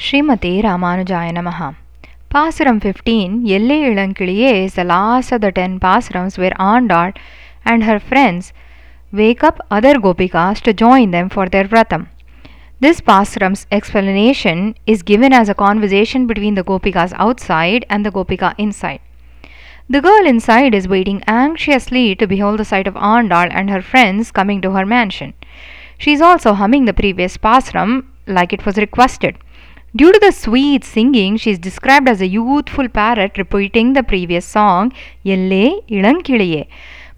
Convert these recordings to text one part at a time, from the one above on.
Srimate Ramanujaya Namaha. Pasuram 15, Yelle Ilankiliye is the last of the ten pasarams where Andal and her friends wake up other gopikas to join them for their vratam. This pasaram's explanation is given as a conversation between the gopikas outside and the gopika inside. The girl inside is waiting anxiously to behold the sight of Andal and her friends coming to her mansion. She is also humming the previous pasaram like it was requested. Due to the sweet singing, she is described as a youthful parrot repeating the previous song, Yelle Ilankiliye.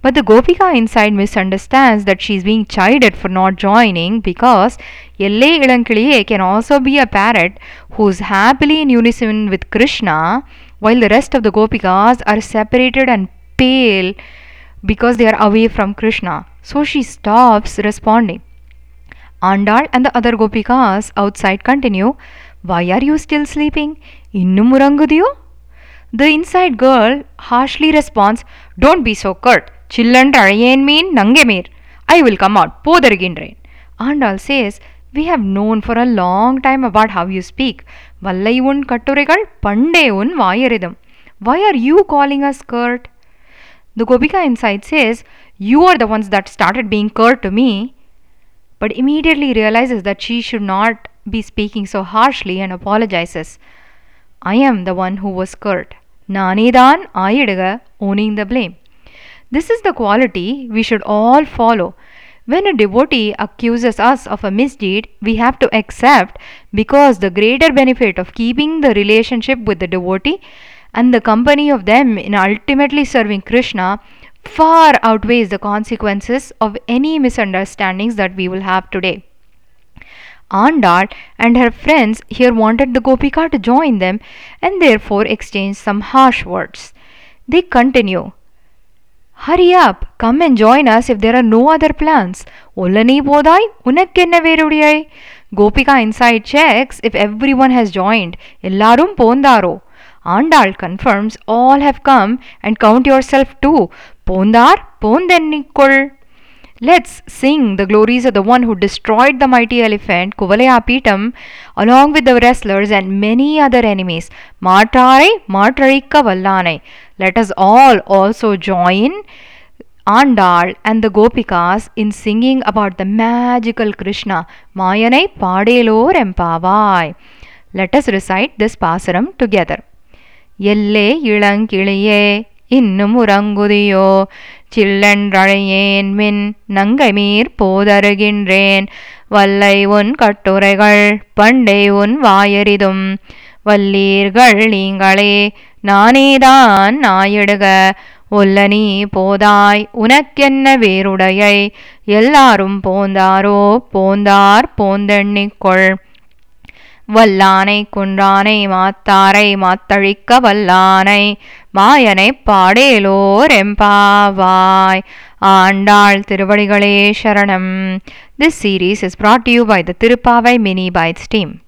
But the Gopika inside misunderstands that she is being chided for not joining because Yelle Ilankiliye can also be a parrot who is happily in unison with Krishna while the rest of the Gopikas are separated and pale because they are away from Krishna. So she stops responding. Andal and the other Gopikas outside continue, why are you still sleeping? Innum urangudiyo? The inside girl harshly responds, Don't be so curt. Chillant arayen mean nange mir. I will come out. Podarigindrein. Andal says, We have known for a long time about how you speak. Vallai un katturegal pande un vayaridam. Why are you calling us curt? The Gopika inside says, You are the ones that started being curt to me, but immediately realizes that she should not be speaking so harshly and apologizes. I am the one who was curt. Nanedan ayidaga owning the blame. This is the quality we should all follow. When a devotee accuses us of a misdeed, we have to accept because the greater benefit of keeping the relationship with the devotee and the company of them in ultimately serving Krishna far outweighs the consequences of any misunderstandings that we will have today. Andal and her friends here wanted the Gopika to join them and therefore exchanged some harsh words. They continue, Hurry up, come and join us if there are no other plans. Olani bodai, unakkenna verudiyai. Gopika inside checks if everyone has joined. Ellarum pondaro. Andal confirms all have come and count yourself too. Pondar, pondennikol. Let's sing the glories of the one who destroyed the mighty elephant, Kuvalayapitam, along with the wrestlers and many other enemies. Matare, Matarika Vallanai. Let us all also join Andal and the Gopikas in singing about the magical Krishna, Mayanai Padelo Rempavai. Let us recite this pasaram together. எல்லே இளங்கிளியே இன்னும் உறங்குதியோ? சில்லென்றழையேன் மின் நங்கைமீர் போதருகின்றேன். வல்லை உன் கட்டுரைகள் பண்டை உன் வாயறிதும். வல்லீர்கள் நீங்களே நானேதான் நாயிடுக. ஒல்ல நீ போதாய் உனக்கென்ன வேறுடையை? எல்லாரும் போந்தாரோ? போந்தார் போந்தெண்ணிக்கொள். வல்லானை குன்றானை மாத்தாரை மாத்தழிக்க வல்லானை. மாயனைப் பாடேலோரெம்பாவாய் ஆண்டாள் திருவடிகளே சரணம் this series is brought you by the Thiruppavai mini by its team.